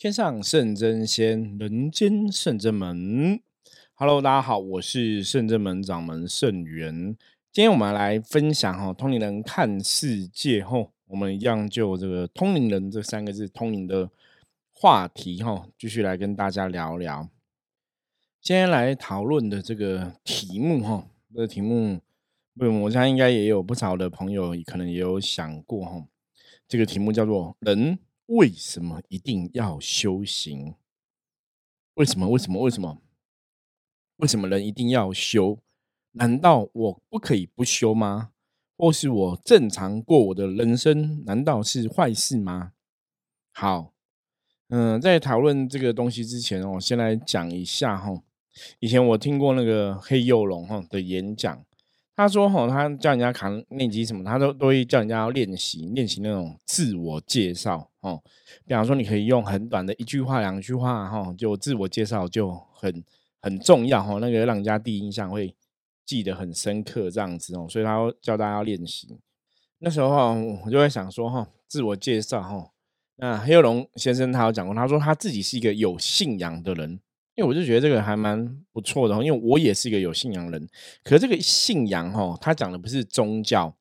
天上圣真仙，人间圣真门。Hello，大家好，我是圣真门掌门圣元。今天我们来分享哈，通灵人看世界吼，我们一样就这个通灵人这三个字通灵的话题哈，继续来跟大家聊聊。今天来讨论的这个题目哈，这个题目，我相信应该也有不少的朋友可能也有想过哈，这个题目叫做人。为什么一定要修行？为什么？为什么？为什么？为什么人一定要修？难道我不可以不修吗？或是我正常过我的人生，难道是坏事吗？好，嗯，在讨论这个东西之前，我先来讲一下哈。以前我听过那个黑幼龙哈的演讲。他说：“哈，他叫人家扛念机什么，他都都会叫人家要练习练习那种自我介绍。哦，比方说，你可以用很短的一句话、两句话，哈，就自我介绍就很很重要。哈，那个让人家第一印象会记得很深刻，这样子哦。所以他教大家要练习。那时候我就会想说，哈，自我介绍，哈，那黑龙先生他有讲过，他说他自己是一个有信仰的人。”因为我就觉得这个还蛮不错的，因为我也是一个有信仰人。可这个信仰哈，他讲的不是宗教。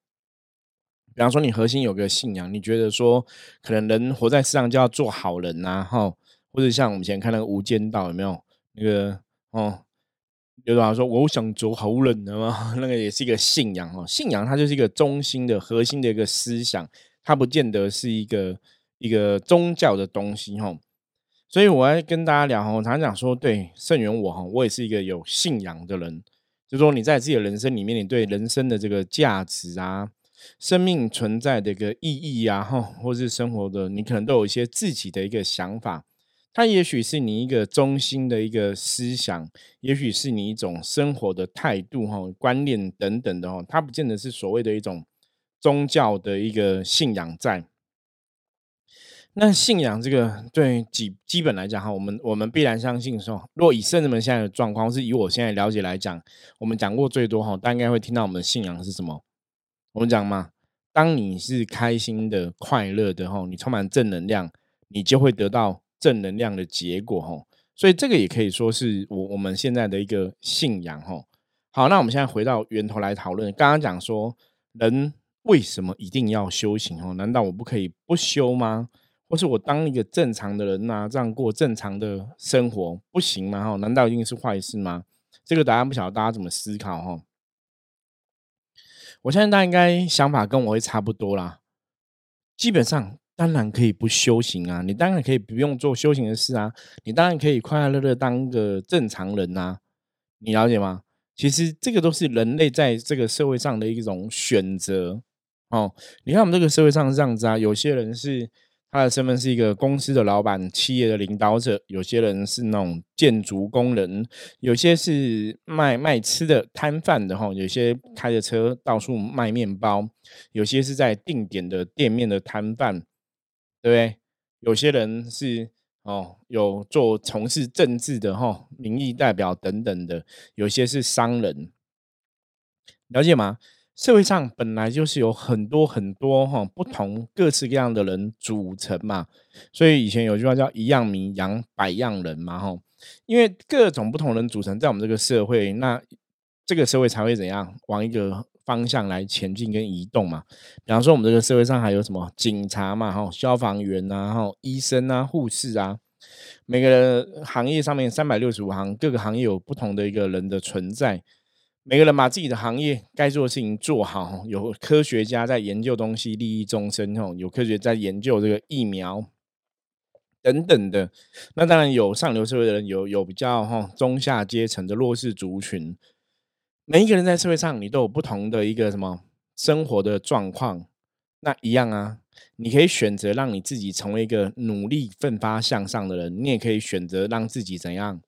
比方说，你核心有个信仰，你觉得说，可能人活在世上就要做好人呐，哈，或者像我们以前看那个《无间道》，有没有那个哦？有人说我想做好人的吗？那个也是一个信仰哦。信仰它就是一个中心的核心的一个思想，它不见得是一个一个宗教的东西哈。所以我要跟大家聊哈，我常讲说，对圣元我哈，我也是一个有信仰的人。就说你在自己的人生里面，你对人生的这个价值啊，生命存在的一个意义啊，哈，或是生活的，你可能都有一些自己的一个想法。它也许是你一个中心的一个思想，也许是你一种生活的态度哈、观念等等的哈，它不见得是所谓的一种宗教的一个信仰在。那信仰这个对基基本来讲哈，我们我们必然相信说，若以圣人们现在的状况，是以我现在了解来讲，我们讲过最多哈，大家应该会听到我们的信仰是什么？我们讲嘛，当你是开心的、快乐的哈，你充满正能量，你就会得到正能量的结果哈。所以这个也可以说是我我们现在的一个信仰哈。好，那我们现在回到源头来讨论，刚刚讲说人为什么一定要修行哦？难道我不可以不修吗？或是我当一个正常的人呐，这样过正常的生活不行吗？哈，难道一定是坏事吗？这个答案不晓得大家怎么思考哈。我相信大家应该想法跟我会差不多啦。基本上当然可以不修行啊，你当然可以不用做修行的事啊，你当然可以快快乐乐当个正常人呐。你了解吗？其实这个都是人类在这个社会上的一种选择哦。你看我们这个社会上是这样子啊，有些人是。他的身份是一个公司的老板、企业的领导者，有些人是那种建筑工人，有些是卖卖吃的摊贩的哈，有些开着车到处卖面包，有些是在定点的店面的摊贩，对不对？有些人是哦，有做从事政治的哈，民意代表等等的，有些是商人，了解吗？社会上本来就是有很多很多哈不同各式各样的人组成嘛，所以以前有句话叫“一样米养百样人”嘛哈，因为各种不同人组成在我们这个社会，那这个社会才会怎样往一个方向来前进跟移动嘛。比方说，我们这个社会上还有什么警察嘛哈，消防员啊哈，医生啊，护士啊，每个行业上面三百六十五行，各个行业有不同的一个人的存在。每个人把自己的行业该做的事情做好，有科学家在研究东西，利益众生哦，有科学在研究这个疫苗等等的。那当然有上流社会的人，有有比较哈中下阶层的弱势族群。每一个人在社会上，你都有不同的一个什么生活的状况。那一样啊，你可以选择让你自己成为一个努力奋发向上的人，你也可以选择让自己怎样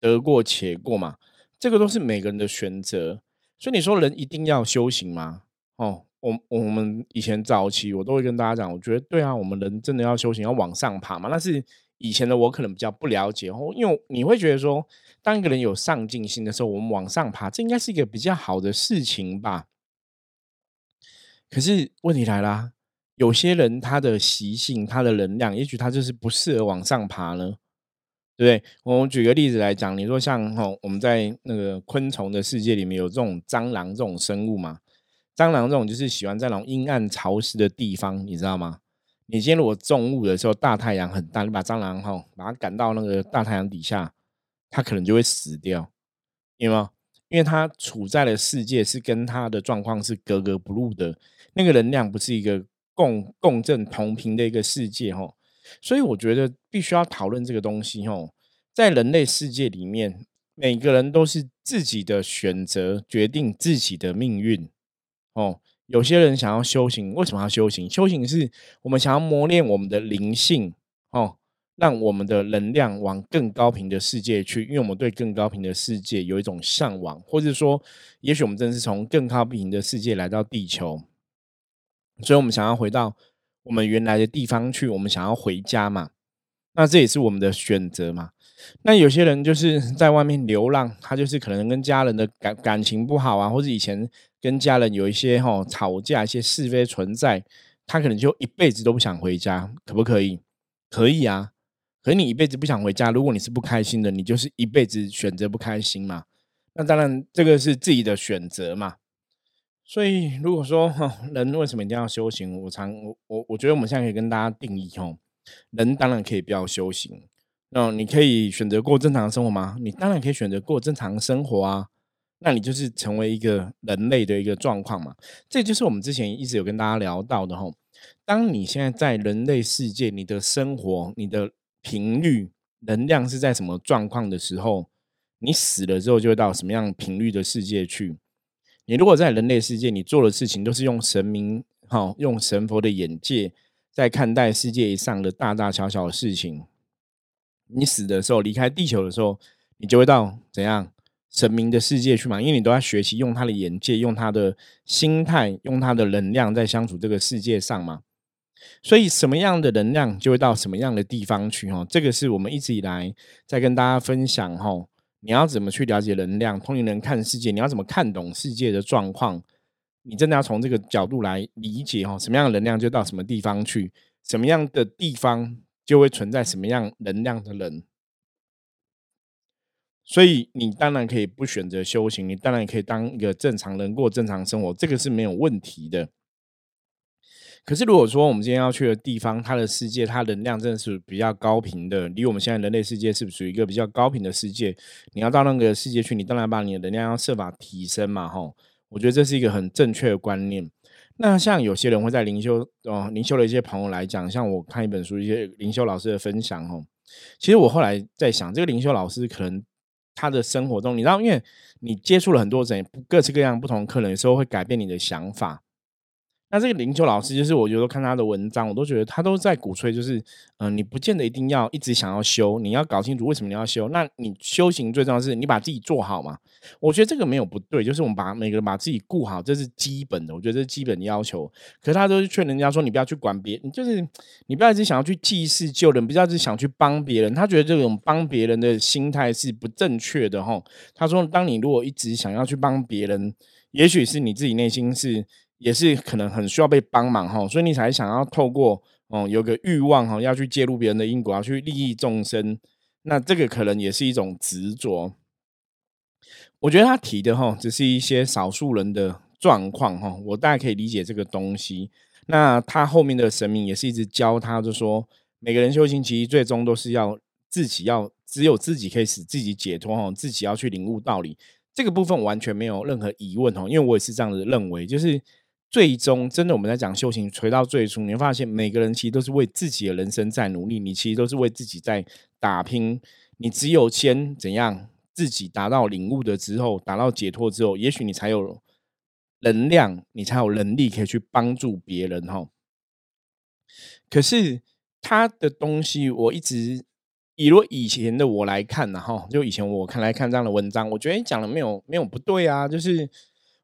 得过且过嘛。这个都是每个人的选择，所以你说人一定要修行吗？哦，我我们以前早期我都会跟大家讲，我觉得对啊，我们人真的要修行，要往上爬嘛。那是以前的我可能比较不了解哦，因为你会觉得说，当一个人有上进心的时候，我们往上爬，这应该是一个比较好的事情吧。可是问题来啦，有些人他的习性、他的能量，也许他就是不适合往上爬呢，对不对？我举个例子来讲，你说像哈，我们在那个昆虫的世界里面有这种蟑螂这种生物嘛？蟑螂这种就是喜欢在那种阴暗潮湿的地方，你知道吗？你今天如果中午的时候大太阳很大，你把蟑螂哈把它赶到那个大太阳底下，它可能就会死掉，因为因为它处在的世界是跟它的状况是格格不入的，那个能量不是一个。共共振同频的一个世界哈，所以我觉得必须要讨论这个东西哦。在人类世界里面，每个人都是自己的选择决定自己的命运哦。有些人想要修行，为什么要修行？修行是我们想要磨练我们的灵性哦，让我们的能量往更高频的世界去，因为我们对更高频的世界有一种向往，或者说，也许我们真的是从更高频的世界来到地球。所以我们想要回到我们原来的地方去，我们想要回家嘛？那这也是我们的选择嘛？那有些人就是 在外面流浪，他就是可能跟家人的感感情不好啊，或者以前跟家人有一些吼吵架、一些是非存在，他可能就一辈子都不想回家，可不可以？可以啊。可你一辈子不想回家，如果你是不开心的，你就是一辈子选择不开心嘛？那当然，这个是自己的选择嘛。所以，如果说人为什么一定要修行？我常我我我觉得我们现在可以跟大家定义哦，人当然可以不要修行，那你可以选择过正常的生活吗？你当然可以选择过正常的生活啊，那你就是成为一个人类的一个状况嘛。这就是我们之前一直有跟大家聊到的吼。当你现在在人类世界，你的生活、你的频率、能量是在什么状况的时候，你死了之后就会到什么样频率的世界去？你如果在人类世界，你做的事情都是用神明、哈用神佛的眼界在看待世界上的大大小小的事情，你死的时候离开地球的时候，你就会到怎样神明的世界去嘛？因为你都要学习用他的眼界、用他的心态、用他的能量在相处这个世界上嘛。所以什么样的能量就会到什么样的地方去哈。这个是我们一直以来在跟大家分享哈。你要怎么去了解能量？通灵人看世界，你要怎么看懂世界的状况？你真的要从这个角度来理解哦，什么样的能量就到什么地方去，什么样的地方就会存在什么样能量的人。所以你当然可以不选择修行，你当然可以当一个正常人过正常生活，这个是没有问题的。可是，如果说我们今天要去的地方，它的世界，它能量真的是比较高频的，离我们现在人类世界是不是属于一个比较高频的世界。你要到那个世界去，你当然把你的能量要设法提升嘛，吼！我觉得这是一个很正确的观念。那像有些人会在灵修哦，灵修的一些朋友来讲，像我看一本书，一些灵修老师的分享，吼，其实我后来在想，这个灵修老师可能他的生活中，你知道，因为你接触了很多人，各式各样不同客人，有时候会改变你的想法。那这个灵修老师，就是我有时候看他的文章，我都觉得他都在鼓吹，就是嗯，你不见得一定要一直想要修，你要搞清楚为什么你要修。那你修行最重要是你把自己做好嘛。我觉得这个没有不对，就是我们把每个人把自己顾好，这是基本的，我觉得这是基本的要求。可是他都是劝人家说，你不要去管别人，就是你不要一直想要去济世救人，不要一直想去帮别人。他觉得这种帮别人的心态是不正确的哈。他说，当你如果一直想要去帮别人，也许是你自己内心是。也是可能很需要被帮忙哈，所以你才想要透过哦有个欲望哈，要去介入别人的因果，要去利益众生。那这个可能也是一种执着。我觉得他提的哈，只是一些少数人的状况哈，我大概可以理解这个东西。那他后面的神明也是一直教他，就说每个人修行其实最终都是要自己要只有自己可以使自己解脱哈，自己要去领悟道理。这个部分完全没有任何疑问哦，因为我也是这样子认为，就是。最终，真的我们在讲修行，回到最初，你会发现每个人其实都是为自己的人生在努力，你其实都是为自己在打拼。你只有先怎样自己达到领悟的之后，达到解脱之后，也许你才有能量，你才有能力可以去帮助别人哈。可是他的东西，我一直以若以前的我来看呢哈，就以前我看来看这样的文章，我觉得讲的没有没有不对啊，就是。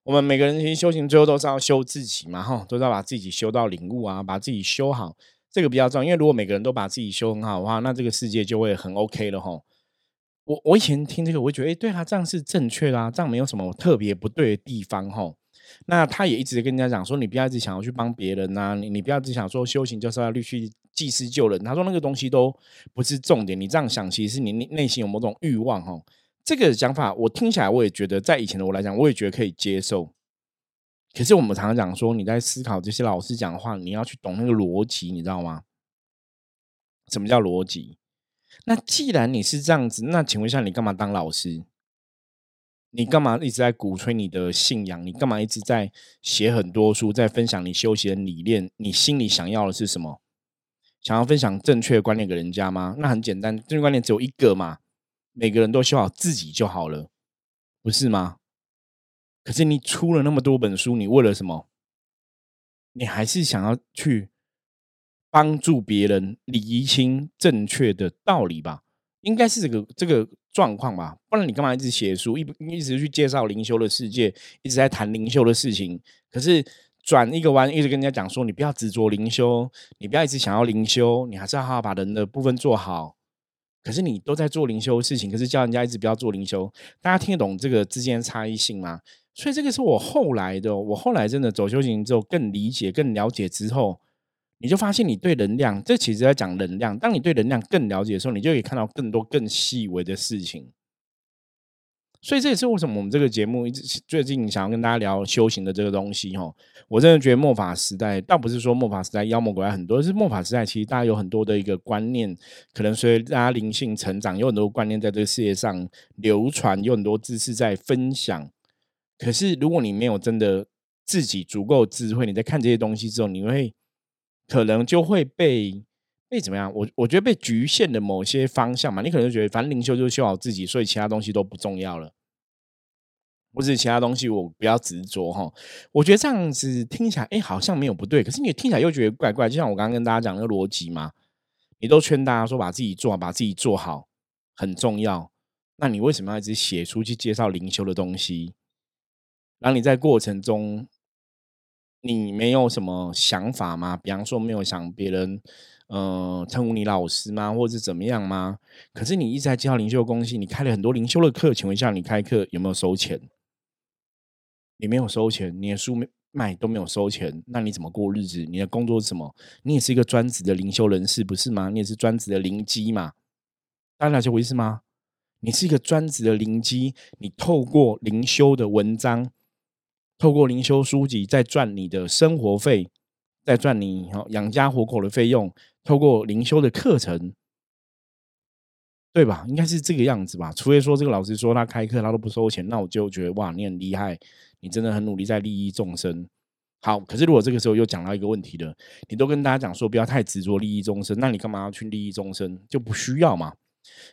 我们每个人其实修行最后都是要修自己嘛，哈，都是要把自己修到领悟啊，把自己修好，这个比较重要。因为如果每个人都把自己修很好的话，那这个世界就会很 OK 了，哈。我我以前听这个，我会觉得，哎，对啊，这样是正确的啊，这样没有什么特别不对的地方，哈。那他也一直跟人家讲说，你不要一直想要去帮别人呐，你你不要只想说修行就是要去济世救人。他说那个东西都不是重点，你这样想其实是你内内心有某种欲望哈。这个讲法我听起来我也觉得，在以前的我来讲，我也觉得可以接受。可是我们常常讲说，你在思考这些老师讲的话，你要去懂那个逻辑，你知道吗？什么叫逻辑？那既然你是这样子，那请问一下，你干嘛当老师？你干嘛一直在鼓吹你的信仰？你干嘛一直在写很多书，在分享你修行的理念？你心里想要的是什么？想要分享正确的观念给人家吗？那很简单，正确观念只有一个嘛，每个人都修好自己就好了，不是吗？可是你出了那么多本书，你为了什么？你还是想要去帮助别人理清正确的道理吧？应该是这个这个状况吧？不然你干嘛一直写书，一一直去介绍灵修的世界，一直在谈灵修的事情？可是转一个弯，一直跟人家讲说，你不要执着灵修，你不要一直想要灵修，你还是要好好把人的部分做好。可是你都在做灵修的事情，可是叫人家一直不要做灵修，大家听得懂这个之间的差异性吗？所以这个是我后来的，我后来真的走修行之后，更理解、更了解之后，你就发现你对能量，这其实在讲能量。当你对能量更了解的时候，你就可以看到更多更细微的事情。所以这也是为什么我们这个节目一直最近想要跟大家聊修行的这个东西哈。我真的觉得末法时代，倒不是说末法时代妖魔鬼怪很多，是末法时代其实大家有很多的一个观念，可能随着大家灵性成长，有很多观念在这个世界上流传，有很多知识在分享。可是，如果你没有真的自己足够智慧，你在看这些东西之后，你会可能就会被被怎么样？我我觉得被局限的某些方向嘛，你可能就觉得反正灵修就是修好自己，所以其他东西都不重要了，或者其他东西我不要执着哈。我觉得这样子听起来，哎，好像没有不对，可是你听起来又觉得怪怪。就像我刚刚跟大家讲那个逻辑嘛，你都劝大家说把自己做好，把自己做好很重要，那你为什么要一直写出去介绍灵修的东西？然后你在过程中，你没有什么想法吗？比方说没有想别人，呃，称呼你老师吗，或者是怎么样吗？可是你一直在介绍灵修公司，你开了很多灵修的课，请问一下，你开课有没有收钱？你没有收钱，你的书卖都没有收钱，那你怎么过日子？你的工作是什么？你也是一个专职的灵修人士，不是吗？你也是专职的灵机嘛？大家了解我意思吗？你是一个专职的灵机，你透过灵修的文章。透过灵修书籍在赚你的生活费，在赚你养家活口的费用。透过灵修的课程，对吧？应该是这个样子吧。除非说这个老师说他开课他都不收钱，那我就觉得哇，你很厉害，你真的很努力在利益众生。好，可是如果这个时候又讲到一个问题了，你都跟大家讲说不要太执着利益众生，那你干嘛要去利益众生？就不需要嘛。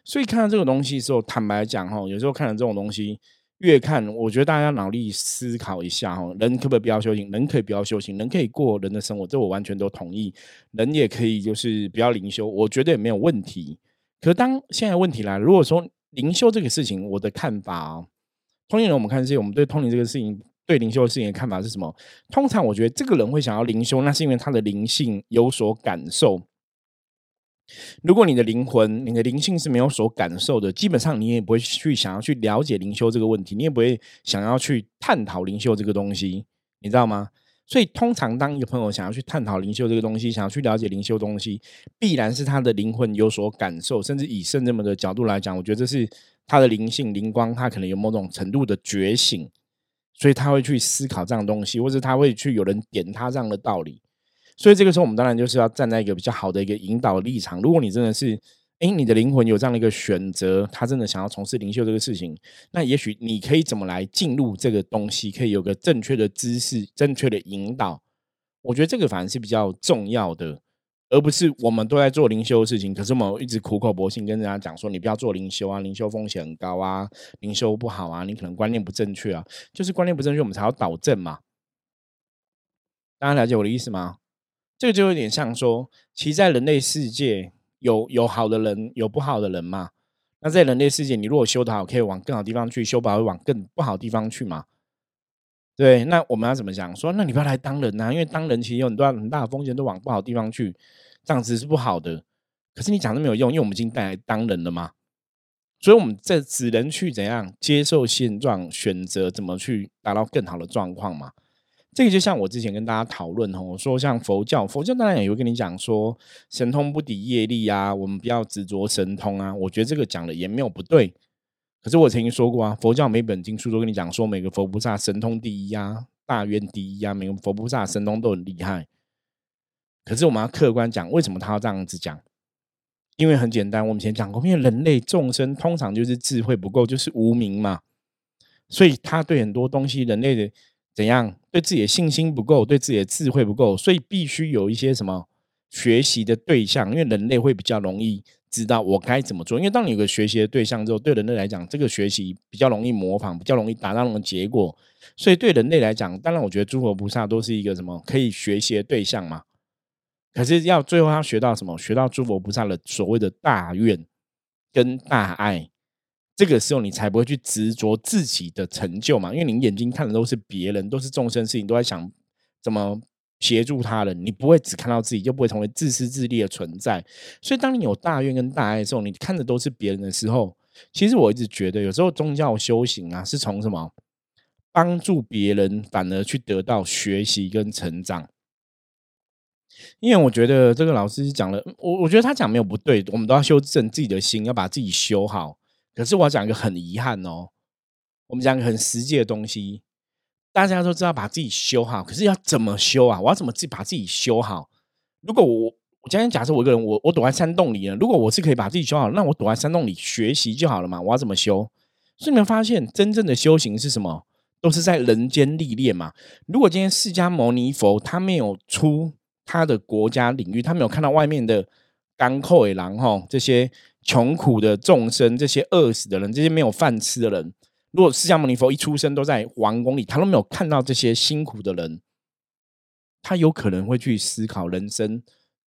所以看到这个东西的时候，坦白讲哈，有时候看了这种东西。越看，我觉得大家脑力思考一下哈，人可不可以不要修行？人可以不要修行，人可以过人的生活，这我完全都同意。人也可以就是不要灵修，我觉得也没有问题。可当现在问题来，如果说灵修这个事情，我的看法啊，通灵人我们看这些，我们对通灵这个事情，对灵修的事情的看法是什么？通常我觉得这个人会想要灵修，那是因为他的灵性有所感受。如果你的灵魂、你的灵性是没有所感受的，基本上你也不会去想要去了解灵修这个问题，你也不会想要去探讨灵修这个东西，你知道吗？所以，通常当一个朋友想要去探讨灵修这个东西，想要去了解灵修东西，必然是他的灵魂有所感受，甚至以圣这么的角度来讲，我觉得这是他的灵性灵光，他可能有某种程度的觉醒，所以他会去思考这样东西，或者他会去有人点他这样的道理。所以这个时候，我们当然就是要站在一个比较好的一个引导立场。如果你真的是，哎，你的灵魂有这样的一个选择，他真的想要从事灵修这个事情，那也许你可以怎么来进入这个东西，可以有个正确的知识、正确的引导。我觉得这个反而是比较重要的，而不是我们都在做灵修的事情，可是我们一直苦口婆心跟人家讲说，你不要做灵修啊，灵修风险很高啊，灵修不好啊，你可能观念不正确啊，就是观念不正确，我们才要导正嘛。大家了解我的意思吗？这个就有点像说，其实，在人类世界有有好的人，有不好的人嘛。那在人类世界，你如果修得好，可以往更好地方去；修不好，会往更不好地方去嘛。对，那我们要怎么讲？说，那你不要来当人呐，因为当人其实有很多很大的风险，都往不好地方去，这样子是不好的。可是你讲都没有用，因为我们已经带来当人了嘛。所以，我们这只能去怎样接受现状，选择怎么去达到更好的状况嘛。这个就像我之前跟大家讨论哦，说像佛教，佛教当然也会跟你讲说神通不敌业力啊，我们不要执着神通啊。我觉得这个讲的也没有不对。可是我曾经说过啊，佛教每本经书都跟你讲说，每个佛菩萨神通第一啊，大愿第一啊，每个佛菩萨神通都很厉害。可是我们要客观讲，为什么他要这样子讲？因为很简单，我们以前讲过，因为人类众生通常就是智慧不够，就是无名嘛，所以他对很多东西，人类的。怎样对自己的信心不够，对自己的智慧不够，所以必须有一些什么学习的对象，因为人类会比较容易知道我该怎么做。因为当你有个学习的对象之后，对人类来讲，这个学习比较容易模仿，比较容易达到那个结果。所以对人类来讲，当然我觉得诸佛菩萨都是一个什么可以学习的对象嘛。可是要最后要学到什么？学到诸佛菩萨的所谓的大愿跟大爱。这个时候你才不会去执着自己的成就嘛，因为你眼睛看的都是别人，都是众生事情，都在想怎么协助他人，你不会只看到自己，就不会成为自私自利的存在。所以，当你有大愿跟大爱的时候，你看的都是别人的时候，其实我一直觉得，有时候宗教修行啊，是从什么帮助别人，反而去得到学习跟成长。因为我觉得这个老师讲了，我我觉得他讲没有不对，我们都要修正自己的心，要把自己修好。可是我要讲一个很遗憾哦，我们讲一个很实际的东西，大家都知道把自己修好，可是要怎么修啊？我要怎么自把自己修好？如果我我今天假设我一个人，我我躲在山洞里呢？如果我是可以把自己修好，那我躲在山洞里学习就好了嘛？我要怎么修？所以你们发现，真正的修行是什么？都是在人间历练嘛。如果今天释迦牟尼佛他没有出他的国家领域，他没有看到外面的干寇野狼哈这些。穷苦的众生，这些饿死的人，这些没有饭吃的人，如果释迦牟尼佛一出生都在皇宫里，他都没有看到这些辛苦的人，他有可能会去思考人生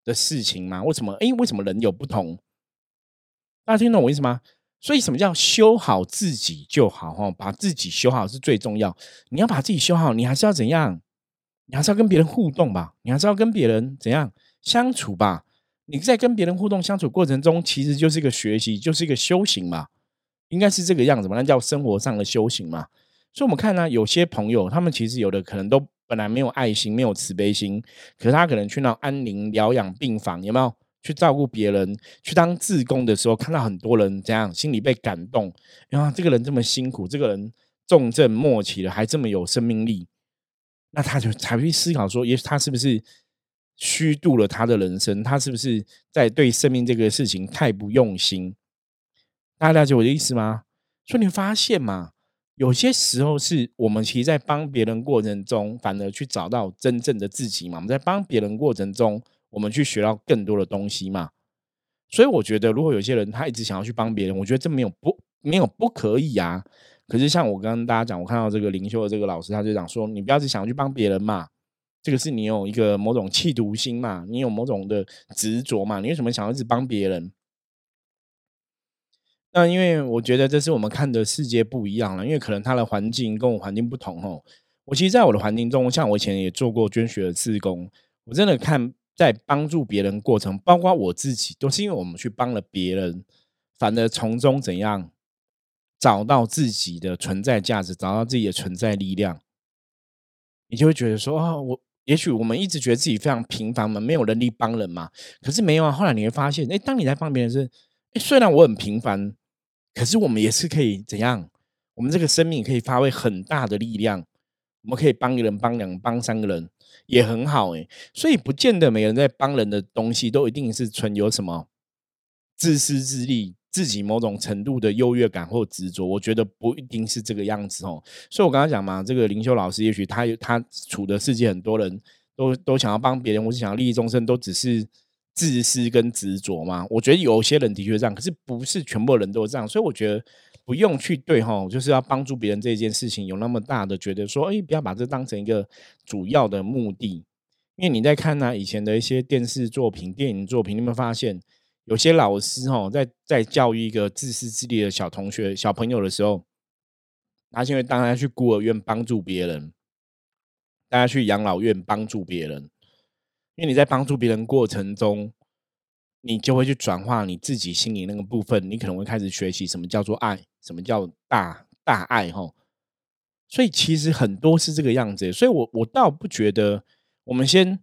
的事情吗？为什么？哎，为什么人有不同？大家听懂我意思吗？所以，什么叫修好自己就好？哈，把自己修好是最重要。你要把自己修好，你还是要怎样？你还是要跟别人互动吧？你还是要跟别人怎样相处吧？你在跟别人互动相处过程中，其实就是一个学习，就是一个修行嘛，应该是这个样子嘛，那叫生活上的修行嘛。所以，我们看呢，有些朋友，他们其实有的可能都本来没有爱心，没有慈悲心，可是他可能去那安宁疗养病房，有没有去照顾别人，去当志工的时候，看到很多人这样，心里被感动，然后这个人这么辛苦，这个人重症末期了，还这么有生命力，那他就才会思考说，也许他是不是？虚度了他的人生，他是不是在对生命这个事情太不用心？大家了解我的意思吗？所以你发现嘛，有些时候是我们其实，在帮别人过程中，反而去找到真正的自己嘛。我们在帮别人过程中，我们去学到更多的东西嘛。所以我觉得，如果有些人他一直想要去帮别人，我觉得这没有不没有不可以啊。可是像我刚刚大家讲，我看到这个灵修的这个老师，他就讲说，你不要只想要去帮别人嘛。这个是你有一个某种企图心嘛？你有某种的执着嘛？你为什么想要一直帮别人？那因为我觉得这是我们看的世界不一样了，因为可能他的环境跟我环境不同哦。我其实，在我的环境中，像我以前也做过捐血的自工，我真的看在帮助别人过程，包括我自己，都是因为我们去帮了别人，反而从中怎样找到自己的存在价值，找到自己的存在力量，你就会觉得说啊，我。也许我们一直觉得自己非常平凡嘛，没有能力帮人嘛。可是没有啊，后来你会发现，哎，当你在帮别人时，哎，虽然我很平凡，可是我们也是可以怎样？我们这个生命可以发挥很大的力量，我们可以帮一个人、帮两、帮三个人，也很好哎。所以不见得每个人在帮人的东西都一定是存有什么自私自利。自己某种程度的优越感或执着，我觉得不一定是这个样子哦。所以我刚刚讲嘛，这个灵修老师也许他他处的世界很多人都都想要帮别人，或是想要利益众生，都只是自私跟执着嘛。我觉得有些人的确这样，可是不是全部人都这样。所以我觉得不用去对哈，就是要帮助别人这件事情有那么大的觉得说，哎，不要把这当成一个主要的目的。因为你在看呢以前的一些电视作品、电影作品，你有没有发现？有些老师哦，在在教育一个自私自利的小同学、小朋友的时候，他因为当他去孤儿院帮助别人，大家去养老院帮助别人，因为你在帮助别人过程中，你就会去转化你自己心里那个部分，你可能会开始学习什么叫做爱，什么叫大大爱哈。所以其实很多是这个样子，所以我我倒不觉得我们先。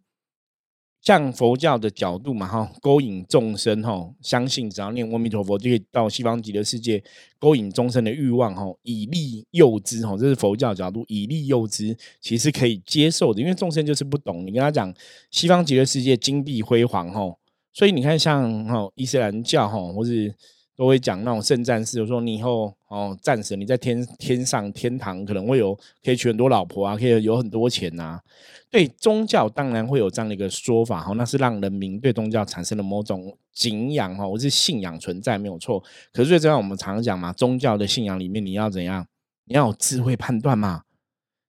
像佛教的角度嘛，哈，勾引众生，哈，相信只要念阿弥陀佛就可以到西方极乐世界，勾引众生的欲望，哈，以利诱之，哈，这是佛教角度，以利诱之，其实可以接受的，因为众生就是不懂，你跟他讲西方极乐世界金碧辉煌，哈，所以你看像哈伊斯兰教，哈，或是。都会讲那种圣战士，就说你以后哦，战神你在天天上天堂可能会有可以娶很多老婆啊，可以有很多钱呐。对宗教当然会有这样的一个说法哈，那是让人民对宗教产生了某种敬仰哈，或是信仰存在没有错。可是最重要，我们常讲嘛，宗教的信仰里面你要怎样？你要有智慧判断嘛。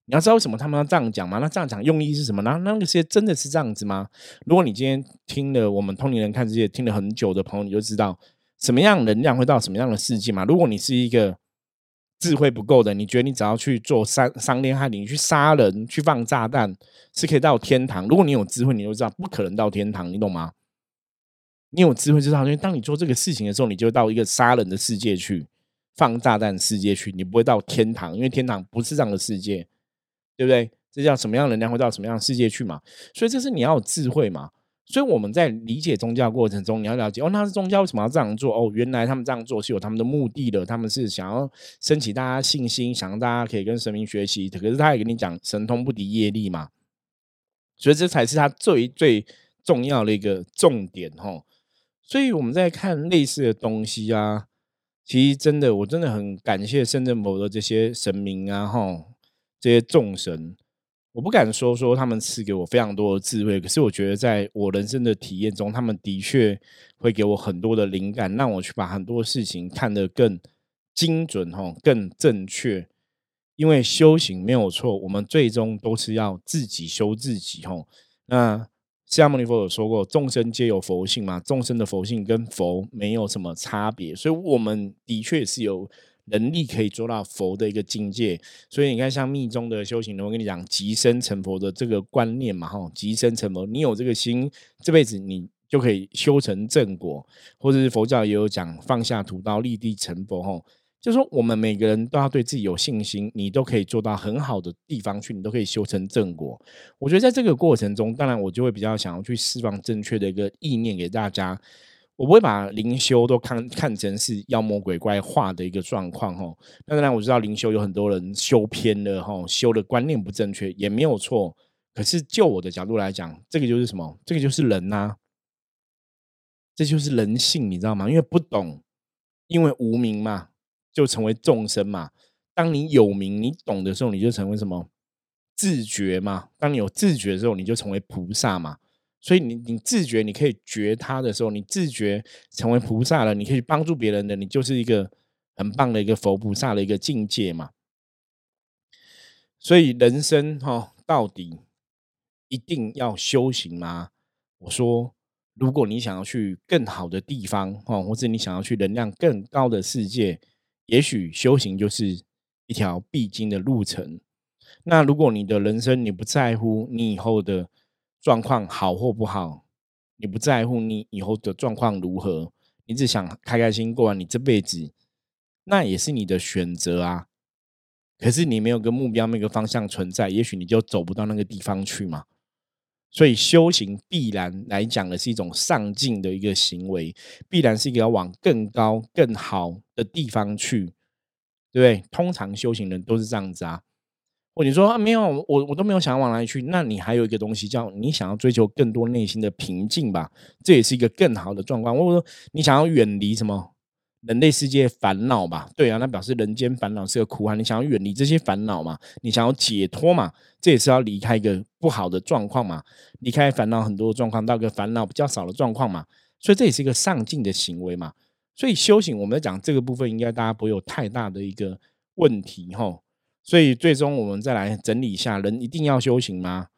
你要知道为什么他们要这样讲吗？那这样讲用意是什么？那那个些真的是这样子吗？如果你今天听了我们通灵人看世界听了很久的朋友，你就知道。什么样能量会到什么样的世界嘛？如果你是一个智慧不够的，你觉得你只要去做伤伤天害理、去杀人、去放炸弹，是可以到天堂？如果你有智慧，你就知道不可能到天堂，你懂吗？你有智慧知道，因为当你做这个事情的时候，你就到一个杀人的世界去，放炸弹世界去，你不会到天堂，因为天堂不是这样的世界，对不对？这叫什么样能量会到什么样的世界去嘛？所以这是你要有智慧嘛。所以我们在理解宗教过程中，你要了解哦，那是宗教为什么要这样做？哦，原来他们这样做是有他们的目的的，他们是想要升起大家信心，想让大家可以跟神明学习。可是他也跟你讲，神通不敌业力嘛，所以这才是他最最重要的一个重点哦。所以我们在看类似的东西啊，其实真的，我真的很感谢深圳某的这些神明啊，哈，这些众神。我不敢说说他们赐给我非常多的智慧，可是我觉得在我人生的体验中，他们的确会给我很多的灵感，让我去把很多事情看得更精准哈，更正确。因为修行没有错，我们最终都是要自己修自己哈。那释迦牟尼佛有说过，众生皆有佛性嘛，众生的佛性跟佛没有什么差别，所以我们的确是有。能力可以做到佛的一个境界，所以你看，像密宗的修行人，我跟你讲，极生成佛的这个观念嘛，哈，极生成佛，你有这个心，这辈子你就可以修成正果，或者是佛教也有讲放下屠刀立地成佛，吼，就说我们每个人都要对自己有信心，你都可以做到很好的地方去，你都可以修成正果。我觉得在这个过程中，当然我就会比较想要去释放正确的一个意念给大家。我不会把灵修都看看成是妖魔鬼怪化的一个状况哈。当然我知道灵修有很多人修偏了哈，修的观念不正确也没有错。可是就我的角度来讲，这个就是什么？这个就是人呐，这就是人性，你知道吗？因为不懂，因为无名嘛，就成为众生嘛。当你有名，你懂的时候，你就成为什么？自觉嘛。当你有自觉的时候，你就成为菩萨嘛。所以你你自觉你可以觉他的时候，你自觉成为菩萨了，你可以帮助别人的，你就是一个很棒的一个佛菩萨的一个境界嘛。所以人生哈，到底一定要修行吗？我说，如果你想要去更好的地方哈，或者你想要去能量更高的世界，也许修行就是一条必经的路程。那如果你的人生你不在乎你以后的。状况好或不好，你不在乎你以后的状况如何，你只想开开心过完你这辈子，那也是你的选择啊。可是你没有个目标，没有个方向存在，也许你就走不到那个地方去嘛。所以修行必然来讲的是一种上进的一个行为，必然是一个要往更高、更好的地方去，对不对？通常修行人都是这样子啊。或你说啊，没有，我我都没有想要往哪里去。那你还有一个东西叫你想要追求更多内心的平静吧？这也是一个更好的状况。或者说你想要远离什么人类世界烦恼吧？对啊，那表示人间烦恼是个苦海。你想要远离这些烦恼嘛？你想要解脱嘛？这也是要离开一个不好的状况嘛？离开烦恼很多的状况，到个烦恼比较少的状况嘛？所以这也是一个上进的行为嘛？所以修行，我们在讲这个部分，应该大家不会有太大的一个问题哈。所以最终我们再来整理一下，人一定要修行吗？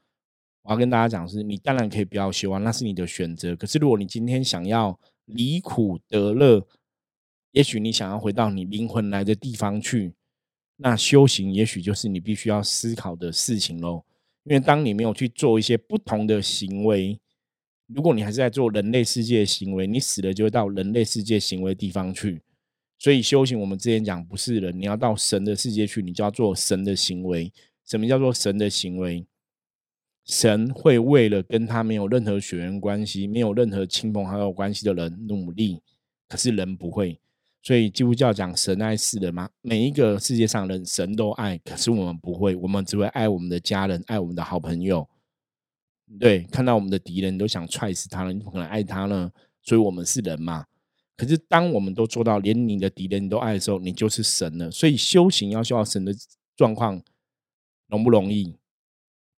我要跟大家讲是，你当然可以不要修啊，那是你的选择。可是如果你今天想要离苦得乐，也许你想要回到你灵魂来的地方去，那修行也许就是你必须要思考的事情喽。因为当你没有去做一些不同的行为，如果你还是在做人类世界的行为，你死了就会到人类世界行为地方去。所以修行，我们之前讲不是人，你要到神的世界去，你就要做神的行为。什么叫做神的行为？神会为了跟他没有任何血缘关系、没有任何亲朋好友关系的人努力，可是人不会。所以基督教讲神爱世人吗？每一个世界上人神都爱，可是我们不会，我们只会爱我们的家人，爱我们的好朋友。对，看到我们的敌人都想踹死他了，你怎么可能爱他呢。所以我们是人嘛。可是当我们都做到连你的敌人你都爱的时候，你就是神了。所以修行要修到神的状况，容不容易？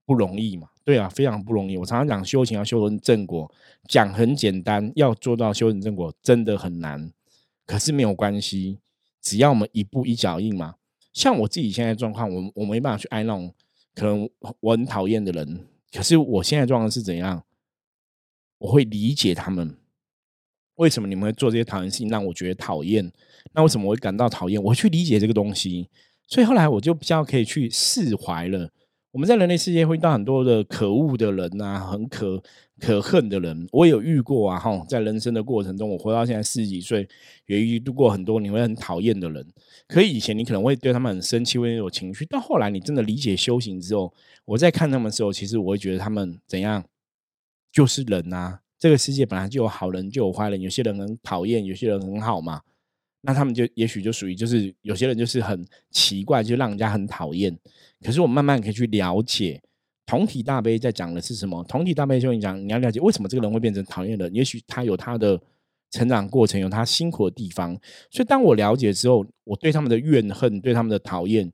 不容易嘛。对啊，非常不容易。我常常讲修行要修成正果，讲很简单，要做到修成正果真的很难。可是没有关系，只要我们一步一脚印嘛。像我自己现在状况，我我没办法去爱那种可能我很讨厌的人。可是我现在状况是怎样？我会理解他们。为什么你们会做这些讨厌事情让我觉得讨厌？那为什么我会感到讨厌？我去理解这个东西，所以后来我就比较可以去释怀了。我们在人类世界会遇到很多的可恶的人呐，很可可恨的人，我有遇过啊。哈，在人生的过程中，我活到现在四十几岁，也遇过很多你会很讨厌的人。可以前你可能会对他们很生气，会有情绪。到后来你真的理解修行之后，我在看他们的时候，其实我会觉得他们怎样，就是人呐。这个世界本来就有好人，就有坏人。有些人很讨厌，有些人很好嘛。那他们就也许就属于，就是有些人就是很奇怪，就让人家很讨厌。可是我慢慢可以去了解，同体大悲在讲的是什么？同体大悲就你讲，你要了解为什么这个人会变成讨厌的。也许他有他的成长过程，有他辛苦的地方。所以当我了解之后，我对他们的怨恨，对他们的讨厌，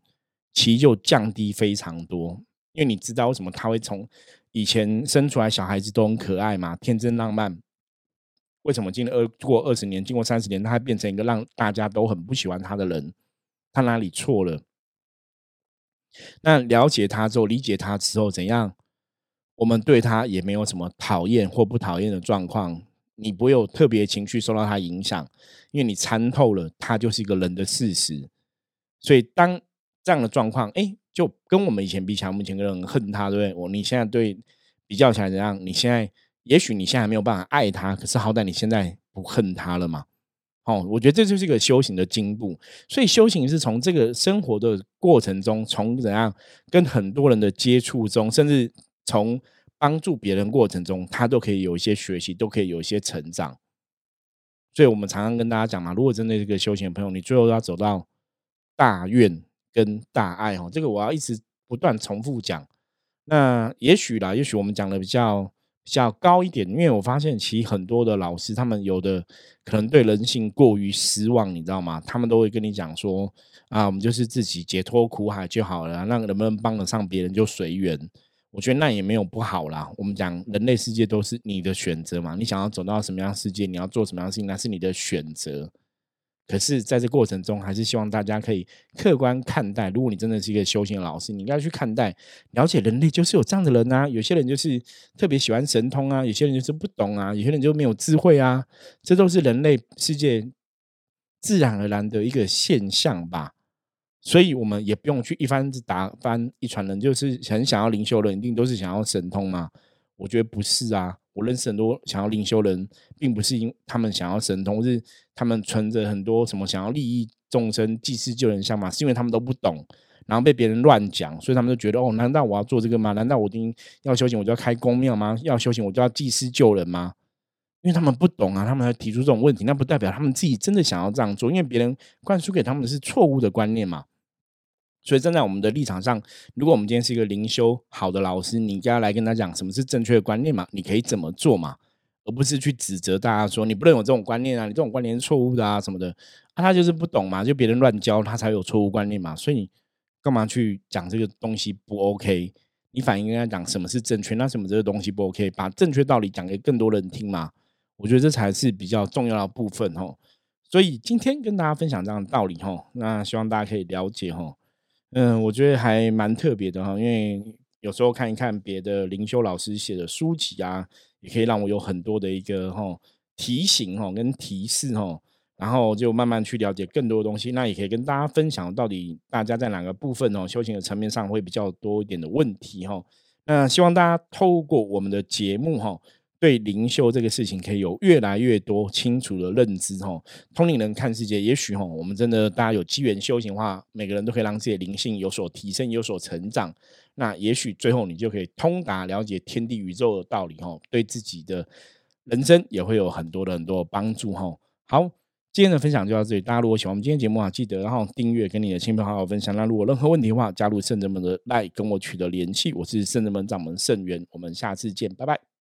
其实就降低非常多。因为你知道为什么他会从。以前生出来小孩子都很可爱嘛，天真浪漫。为什么经二过二十年，经过三十年，他变成一个让大家都很不喜欢他的人？他哪里错了？那了解他之后，理解他之后，怎样？我们对他也没有什么讨厌或不讨厌的状况。你不会有特别情绪受到他影响，因为你参透了他就是一个人的事实。所以当这样的状况，哎。就跟我们以前比起来，我们以前可能恨他，对不对？我你现在对比较起来怎样？你现在也许你现在没有办法爱他，可是好歹你现在不恨他了嘛？哦，我觉得这就是一个修行的进步。所以修行是从这个生活的过程中，从怎样跟很多人的接触中，甚至从帮助别人过程中，他都可以有一些学习，都可以有一些成长。所以我们常常跟大家讲嘛，如果真的是一个修行的朋友，你最后要走到大愿。跟大爱哦，这个我要一直不断重复讲。那也许啦，也许我们讲的比较比较高一点，因为我发现其实很多的老师，他们有的可能对人性过于失望，你知道吗？他们都会跟你讲说啊，我们就是自己解脱苦海就好了，那能不能帮得上别人就随缘。我觉得那也没有不好啦。我们讲人类世界都是你的选择嘛，你想要走到什么样世界，你要做什么样的事情，那是你的选择。可是，在这过程中，还是希望大家可以客观看待。如果你真的是一个修行老师，你应该去看待、了解人类就是有这样的人啊。有些人就是特别喜欢神通啊，有些人就是不懂啊，有些人就没有智慧啊。这都是人类世界自然而然的一个现象吧。所以，我们也不用去一番打翻一船人，就是很想要灵修的，一定都是想要神通吗？我觉得不是啊。我认识很多想要灵修人，并不是因他们想要神通，是他们存着很多什么想要利益众生、济世救人想法，是因为他们都不懂，然后被别人乱讲，所以他们就觉得哦，难道我要做这个吗？难道我一定要修行，我就要开公庙吗？要修行，我就要济世救人吗？因为他们不懂啊，他们还提出这种问题，那不代表他们自己真的想要这样做，因为别人灌输给他们的是错误的观念嘛。所以站在我们的立场上，如果我们今天是一个灵修好的老师，你应该来跟他讲什么是正确的观念嘛？你可以怎么做嘛？而不是去指责大家说你不能有这种观念啊，你这种观念是错误的啊什么的啊，他就是不懂嘛，就别人乱教他才有错误观念嘛。所以你干嘛去讲这个东西不 OK？你反应跟他讲什么是正确，那什么这个东西不 OK？把正确道理讲给更多人听嘛？我觉得这才是比较重要的部分哦。所以今天跟大家分享这样的道理哦，那希望大家可以了解哦。嗯，我觉得还蛮特别的哈，因为有时候看一看别的灵修老师写的书籍啊，也可以让我有很多的一个哈提醒哈跟提示哈，然后就慢慢去了解更多的东西。那也可以跟大家分享，到底大家在哪个部分哦修行的层面上会比较多一点的问题哈。那希望大家透过我们的节目哈，对灵修这个事情可以有越来越多清楚的认知哈。通灵人看世界，也许哈，我们真的大家有机缘修行的话，每个人都可以让自己的灵性有所提升、有所成长。那也许最后你就可以通达了解天地宇宙的道理哈，对自己的人生也会有很多的很多帮助哈。好，今天的分享就到这里。大家如果喜欢我们今天节目啊，记得然后订阅，跟你的亲朋好友分享。那如果任何问题的话，加入圣人们的赖跟我取得联系。我是圣人们掌门圣元，我们下次见，拜拜。